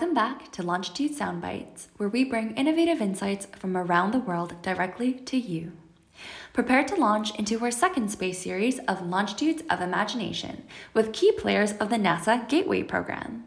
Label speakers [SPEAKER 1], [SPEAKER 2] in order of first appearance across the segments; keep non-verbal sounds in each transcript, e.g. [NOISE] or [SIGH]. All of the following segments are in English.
[SPEAKER 1] Welcome back to Longitude Soundbites, where we bring innovative insights from around the world directly to you. Prepare to launch into our second space series of Longitudes of Imagination with key players of the NASA Gateway program.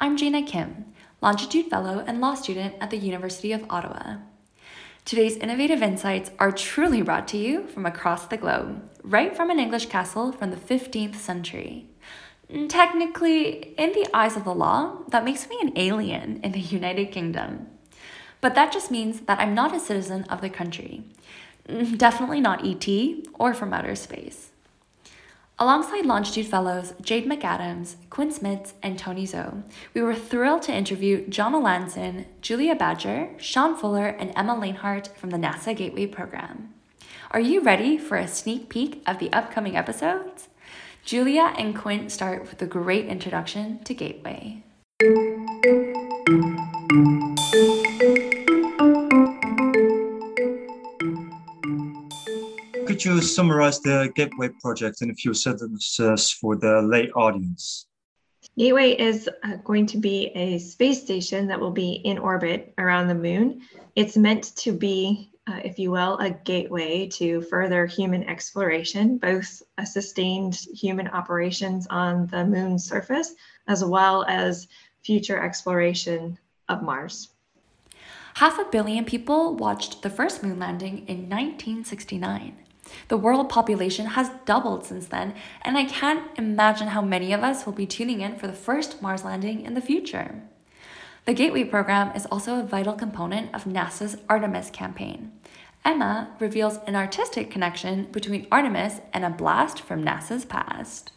[SPEAKER 1] I'm Jana Kim, Longitude Fellow and Law student at the University of Ottawa. Today's innovative insights are truly brought to you from across the globe, right from an English castle from the 15th century. Technically, in the eyes of the law, that makes me an alien in the [LAUGHS] United Kingdom. But that just means that I'm not a citizen of the country. Mm, definitely not ET or from outer space. Alongside Longitude Fellows Jade McAdams, Quinn Smits, and Tony Zoe, we were thrilled to interview Jon Olansen, Julia Badger, Sean Fuller, and Emma Lehnhardt from the NASA Gateway program. Are you ready for a sneak peek of the upcoming episodes? Julia and Quinn start with a great introduction to Gateway.
[SPEAKER 2] Could you summarize the Gateway project in a few sentences for the lay audience?
[SPEAKER 3] Gateway is uh, going to be a space station that will be in orbit around the moon. It's meant to be uh, if you will, a gateway to further human exploration, both sustained human operations on the moon's surface, as well as future exploration of Mars.
[SPEAKER 1] Half a billion people watched the first moon landing in 1969. The world population has doubled since then, and I can't imagine how many of us will be tuning in for the first Mars landing in the future. The Gateway program is also a vital component of NASA's Artemis campaign. Emma reveals an artistic connection between Artemis and a blast from NASA's past.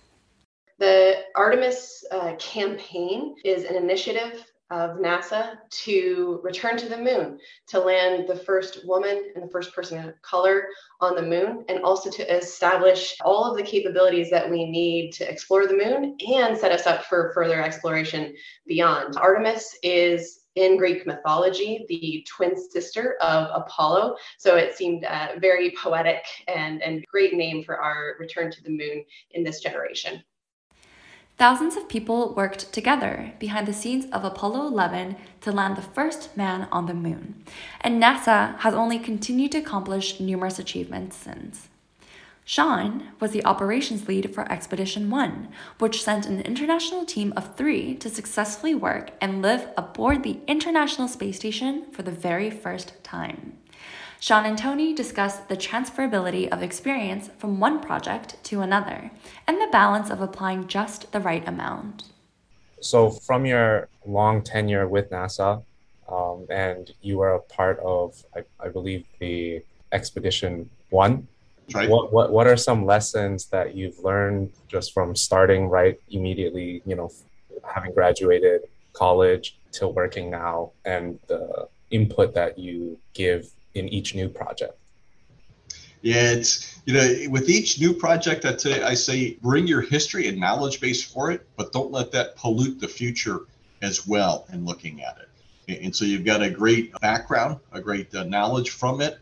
[SPEAKER 4] The Artemis uh, campaign is an initiative of NASA to return to the moon, to land the first woman and the first person of color on the moon, and also to establish all of the capabilities that we need to explore the moon and set us up for further exploration beyond. Artemis is in Greek mythology, the twin sister of Apollo. So it seemed uh, very poetic and, and great name for our return to the moon in this generation.
[SPEAKER 1] Thousands of people worked together behind the scenes of Apollo 11 to land the first man on the moon, and NASA has only continued to accomplish numerous achievements since. Sean was the operations lead for Expedition 1, which sent an international team of three to successfully work and live aboard the International Space Station for the very first time. Sean and Tony discussed the transferability of experience from one project to another and the balance of applying just the right amount.
[SPEAKER 5] So, from your long tenure with NASA, um, and you were a part of, I, I believe, the Expedition One. Right. What, what what are some lessons that you've learned just from starting right immediately, you know, having graduated college to working now, and the input that you give in each new project?
[SPEAKER 6] Yeah, it's you know with each new project, I say I say bring your history and knowledge base for it, but don't let that pollute the future as well in looking at it. And so you've got a great background, a great uh, knowledge from it,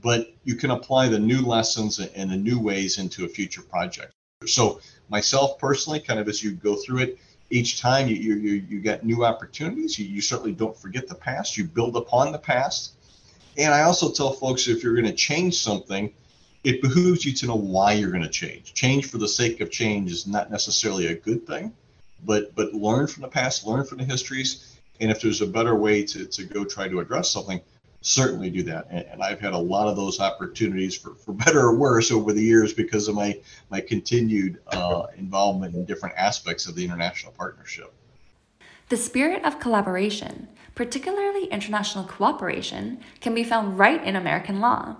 [SPEAKER 6] but you can apply the new lessons and the new ways into a future project. So myself personally, kind of as you go through it, each time you you you, get new opportunities. You, you certainly don't forget the past. You build upon the past and I also tell folks if you're going to change something, it behooves you to know why you're going to change. Change for the sake of change is not necessarily a good thing, but but learn from the past, learn from the histories, and if there's a better way to, to go try to address something, certainly do that. And, and I've had a lot of those opportunities for, for [LAUGHS] better or worse over the years because of my my continued uh, involvement in different aspects of the international partnership.
[SPEAKER 1] The spirit of collaboration particularly international cooperation, can be found right in American law.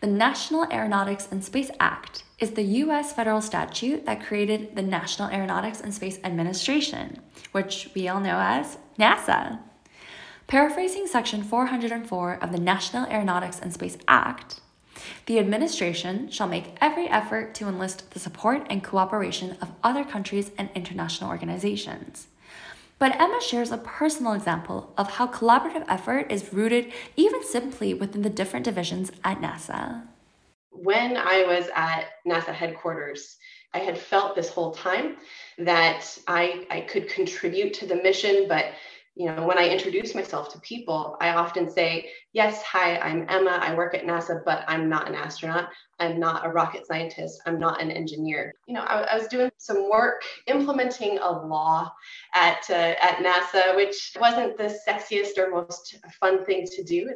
[SPEAKER 1] The National Aeronautics and Space Act is the U.S. federal statute that created the National Aeronautics and Space Administration, which we all know as NASA. Paraphrasing Section 404 of the National Aeronautics and Space Act, the administration shall make every effort to enlist the support and cooperation of other countries and international organizations. But Emma shares a personal example of how collaborative effort is rooted even simply within the different divisions at NASA.
[SPEAKER 4] When I was at NASA headquarters, I had felt this whole time that I, I could contribute to the mission, but you know, when I introduce myself to people, I often say, Yes, hi, I'm Emma. I work at NASA, but I'm not an astronaut. I'm not a rocket scientist. I'm not an engineer. You know, I, I was doing some work implementing a law at, uh, at NASA, which wasn't the sexiest or most fun thing to do.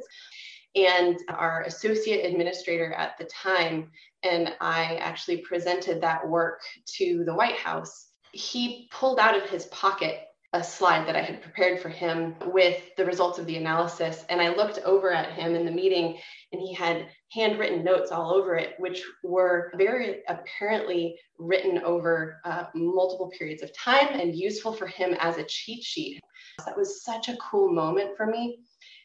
[SPEAKER 4] And our associate administrator at the time and I actually presented that work to the White House. He pulled out of his pocket a slide that I had prepared for him with the results of the analysis. And I looked over at him in the meeting, and he had handwritten notes all over it, which were very apparently written over uh, multiple periods of time and useful for him as a cheat sheet. That was such a cool moment for me.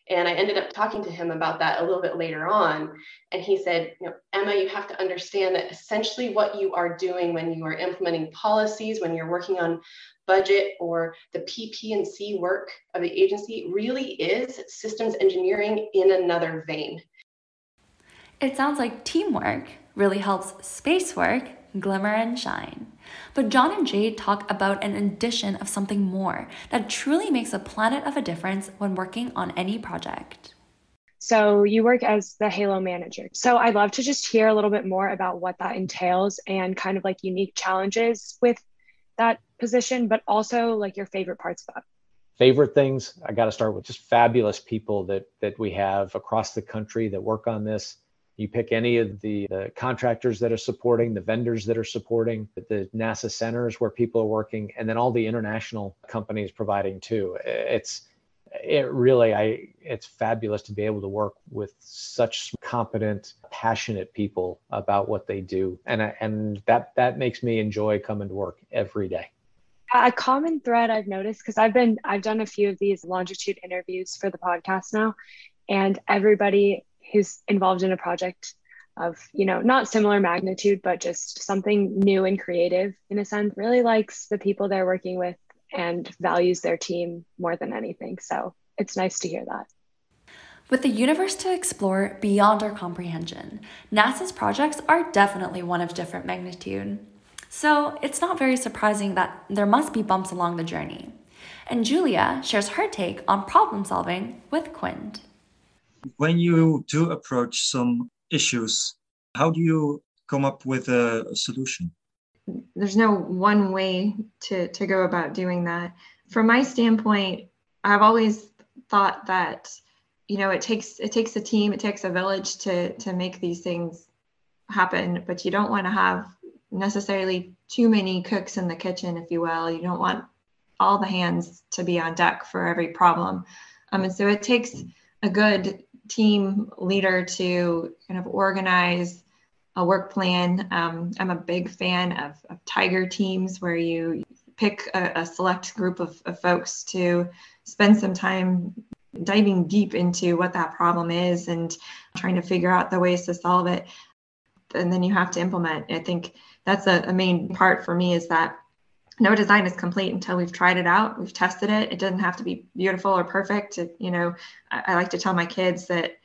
[SPEAKER 4] And I ended up talking to him about that a little bit later on. And he said, you know, Emma, you have to understand that essentially what you are doing when you are implementing policies, when you're working on budget or the PP&C work of the agency really is systems engineering in another vein.
[SPEAKER 1] It sounds like teamwork really helps space work glimmer and shine. But John and Jade talk about an addition of something more that truly makes a planet of a difference when working on any project.
[SPEAKER 7] So, you work as the Halo manager. So, I'd love to just hear a little bit more about what that entails and kind of like unique challenges with that position, but also like your favorite parts about it.
[SPEAKER 8] Favorite things, I got to start with just fabulous people that that we have across the country that work on this you pick any of the, the, contractors that are supporting, the vendors that are supporting, the NASA centers where people are working, and then all the international companies providing too. It's it really I it's fabulous to be able to work with such competent, passionate people about what they do, and I, and that that makes me enjoy coming to work every day.
[SPEAKER 7] A common thread I've noticed because I've been I've done a few of these longitude interviews for the podcast now, and everybody who's involved in a project of you know not similar magnitude but just something new and creative in a sense really likes the people they're working with and values their team more than anything. So it's nice to hear that.
[SPEAKER 1] With the universe to explore beyond our comprehension nasa's projects are definitely one of different magnitude. So it's not very surprising that there must be bumps along the journey. And julia shares her take on problem solving with Quinn
[SPEAKER 2] when you do approach some issues, how do you come up with a, solution?
[SPEAKER 3] There's no one way to, to go about doing that. From my standpoint, I've always thought that you know it takes it takes a team it takes a village to to make these things happen but you don't want to have necessarily too many cooks in the kitchen if you will you don't want all the hands to be on deck for every problem um, and so it takes a good team leader to kind of organize a work plan. Um, I'm a big fan of, of, tiger teams where you pick a, a select group of, of, folks to spend some time diving deep into what that problem is and trying to figure out the ways to solve it. And then you have to implement. I think that's a, a main part for me is that no design is complete until we've tried it out we've tested it. It doesn't have to be beautiful or perfect it, you know I, I, like to tell my kids that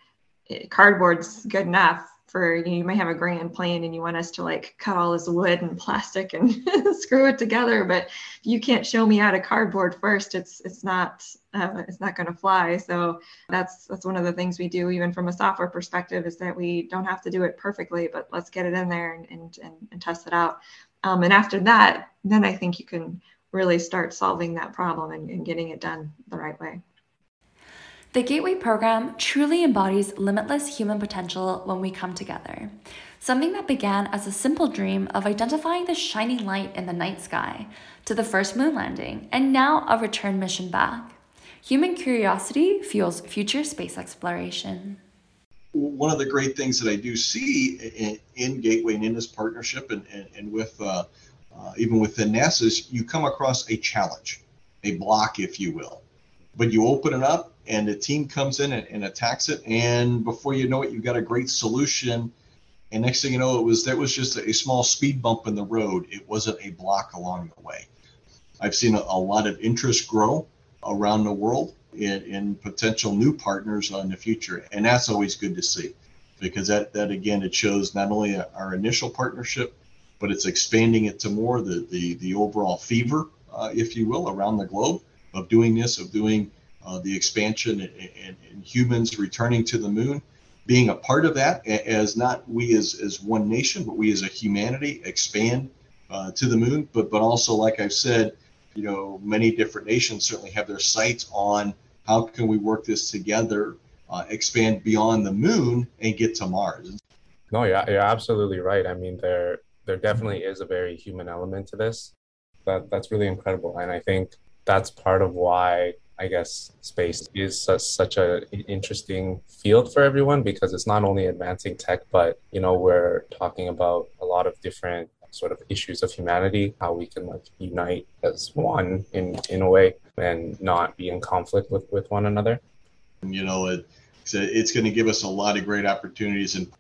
[SPEAKER 3] it, cardboard's good enough for you, know, you may have a grand plan and you want us to like cut all this wood and plastic and [LAUGHS] screw it together but you can't show me out of cardboard first it's it's not uh, it's not going to fly. So that's that's one of the things we do even from a software perspective is that we don't have to do it perfectly but let's get it in there and and, and, and test it out um, and after that, then I think you can really start solving that problem and, and getting it done the right way.
[SPEAKER 1] The Gateway program truly embodies limitless human potential when we come together. Something that began as a simple dream of identifying the shining light in the night sky, to the first moon landing, and now a return mission back. Human curiosity fuels future space exploration
[SPEAKER 6] one of the great things that I do see in, in Gateway and in this partnership and, and, and with uh, uh, even within NASA is you come across a challenge, a block, if you will. But you open it up and the team comes in and, and attacks it. And before you know it, you've got a great solution. And next thing you know, it was that was just a small speed bump in the road. It wasn't a block along the way. I've seen a, a lot of interest grow around the world in, in potential new partners in the future. And that's always good to see because that, that again, it shows not only our initial partnership, but it's expanding it to more the, the, the overall fever, uh, if you will, around the globe of doing this, of doing uh, the expansion and, and, and, humans returning to the moon, being a part of that as not we as, as one nation, but we as a humanity expand uh, to the moon. But but also, like I've said, you know, many different nations certainly have their sights on how can we work this together, uh, expand beyond the moon and get to Mars.
[SPEAKER 5] No, yeah, you're absolutely right. I mean, there there definitely is a very human element to this. That that's really incredible, and I think that's part of why I guess space is such, such a interesting field for everyone because it's not only advancing tech, but you know we're talking about a lot of different sort of issues of humanity, how we can like unite as one in in a way and not be in conflict with with one another.
[SPEAKER 6] You know, it, it's going to give us a lot of great opportunities and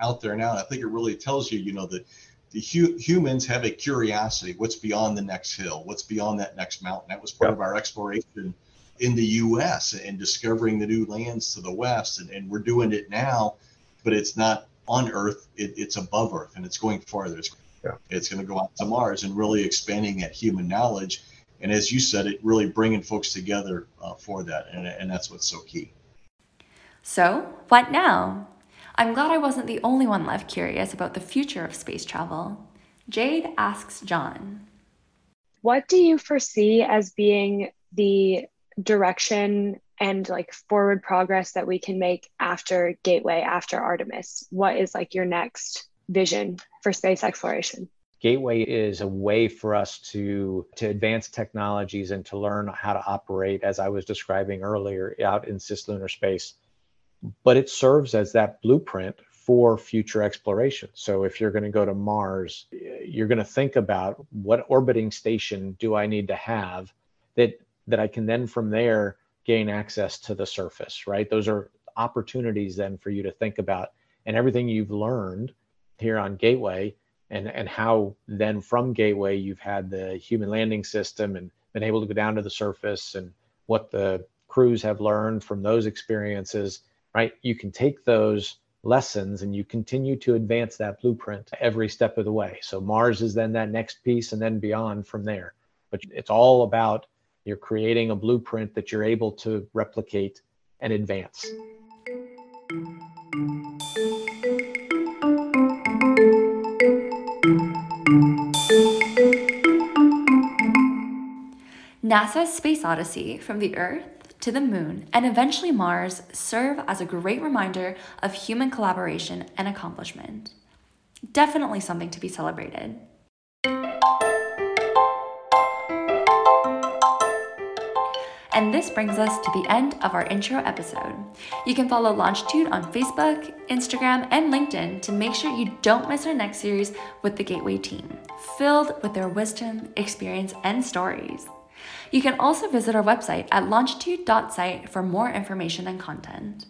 [SPEAKER 6] out there now. And I think it really tells you, you know, that the hu- humans have a curiosity. What's beyond the next hill? What's beyond that next mountain? That was part of our exploration in the U.S. and discovering the new lands to the west. And, and we're doing it now, but it's not on Earth. It, it's above Earth, and it's going farther. It's, yeah. it's going to go out to Mars and really expanding that human knowledge. And as you said, it really bringing folks together uh, for that, and, and that's what's so key.
[SPEAKER 1] So, what now? I'm glad I wasn't the only one left curious about the future of space travel. Jade asks John
[SPEAKER 7] What do you foresee as being the direction and like forward progress that we can make after Gateway, after Artemis? What is like your next vision for space exploration?
[SPEAKER 8] Gateway is a way for us to to advance technologies and to learn how to operate, as I was describing earlier, out in cislunar space but it serves as that blueprint for future exploration. So if you're going to go to Mars, you're going to think about what orbiting station do I need to have that that I can then from there gain access to the surface, right? Those are opportunities then for you to think about and everything you've learned here on Gateway and and how then from Gateway you've had the human landing system and been able to go down to the surface and what the crews have learned from those experiences right? You can take those lessons and you continue to advance that blueprint every step of the way. So Mars is then that next piece and then beyond from there. But it's all about you're creating a blueprint that you're able to replicate and advance.
[SPEAKER 1] NASA's Space Odyssey from the Earth to the moon, and eventually Mars serve as a great reminder of human collaboration and accomplishment. Definitely something to be celebrated. And this brings us to the end of our intro episode. You can follow Longitude on Facebook, Instagram, and LinkedIn to make sure you don't miss our next series with the Gateway team, filled with their wisdom, experience, and stories. You can also visit our website at longitude.site for more information and content.